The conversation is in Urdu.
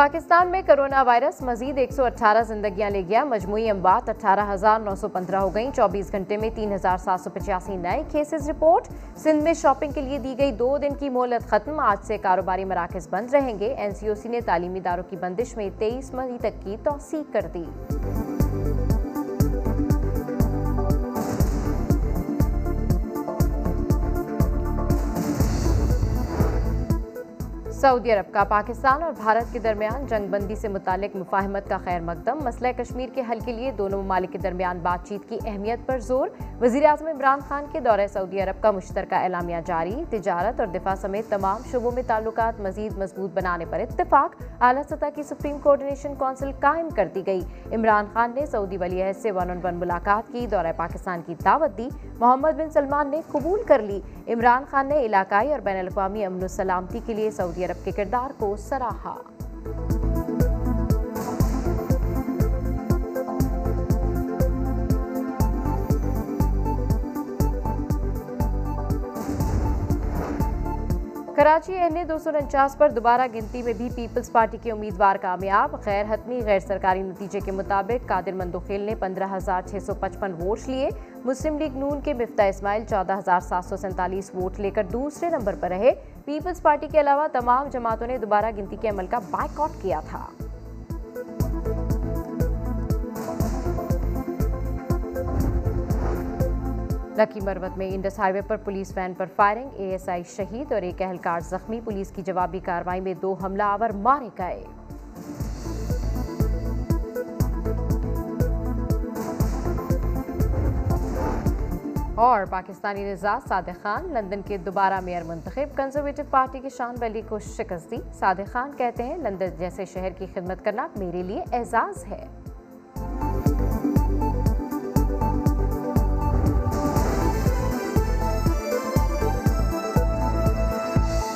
پاکستان میں کرونا وائرس مزید ایک سو اٹھارہ زندگیاں لے گیا، مجموعی اموات اٹھارہ ہزار نو سو پندرہ ہو گئیں۔ چوبیس گھنٹے میں تین ہزار سات سو پچاسی نئے کیسز رپورٹ سندھ میں شاپنگ کے لیے دی گئی دو دن کی مہلت ختم۔ آج سے کاروباری مراکز بند رہیں گے۔ این سی او سی نے تعلیمی اداروں کی بندش میں تیئیس مئی تک کی توسیع کر دی۔ سعودی عرب کا، پاکستان اور بھارت کے درمیان جنگ بندی سے متعلق مفاہمت کا خیر مقدم۔ مسئلہ کشمیر کے حل کے لیے دونوں ممالک کے درمیان بات چیت کی اہمیت پر زور۔ وزیر اعظم عمران خان کے دورہ سعودی عرب کا مشترکہ اعلامیہ جاری۔ تجارت اور دفاع سمیت تمام شعبوں میں تعلقات مزید مضبوط بنانے پر اتفاق۔ اعلیٰ سطح کی سپریم کوارڈینیشن کونسل قائم کر دی گئی۔ عمران خان نے سعودی ولی عہد سے ون آن ون ملاقات کی، دورہ پاکستان کی دعوت دی۔ محمد بن سلمان نے قبول کر لی۔ عمران خان نے علاقائی اور بین الاقوامی امن و سلامتی کے لیے سعودی عرب کے کردار کو سراہا۔ کراچی این دو سو انچاس پر دوبارہ گنتی میں بھی پیپلز پارٹی کے امیدوار کامیاب۔ غیر حتمی غیر سرکاری نتیجے کے مطابق قادر مندوخیل نے پندرہ ہزار چھ سو پچپن ووٹ لیے۔ مسلم لیگ نون کے مفتہ اسماعیل چودہ ہزار سات سو سینتالیس ووٹ لے کر دوسرے نمبر پر رہے۔ پیپلز پارٹی کے علاوہ تمام جماعتوں نے دوبارہ گنتی کے عمل کا بائک آؤٹ کیا تھا۔ لکی مروت میں انڈس ہائی وے پر پولیس وین پر فائرنگ، اے ایس آئی شہید اور ایک اہلکار زخمی، پولیس کی جوابی کاروائی میں دو حملہ آور مارے گئے۔ اور پاکستانی نژاد صادق خان، لندن کے دوبارہ میئر منتخب کنزرویٹو پارٹی کے شان ویلی کو شکست دی۔ صادق خان کہتے ہیں، لندن جیسے شہر کی خدمت کرنا میرے لیے اعزاز ہے۔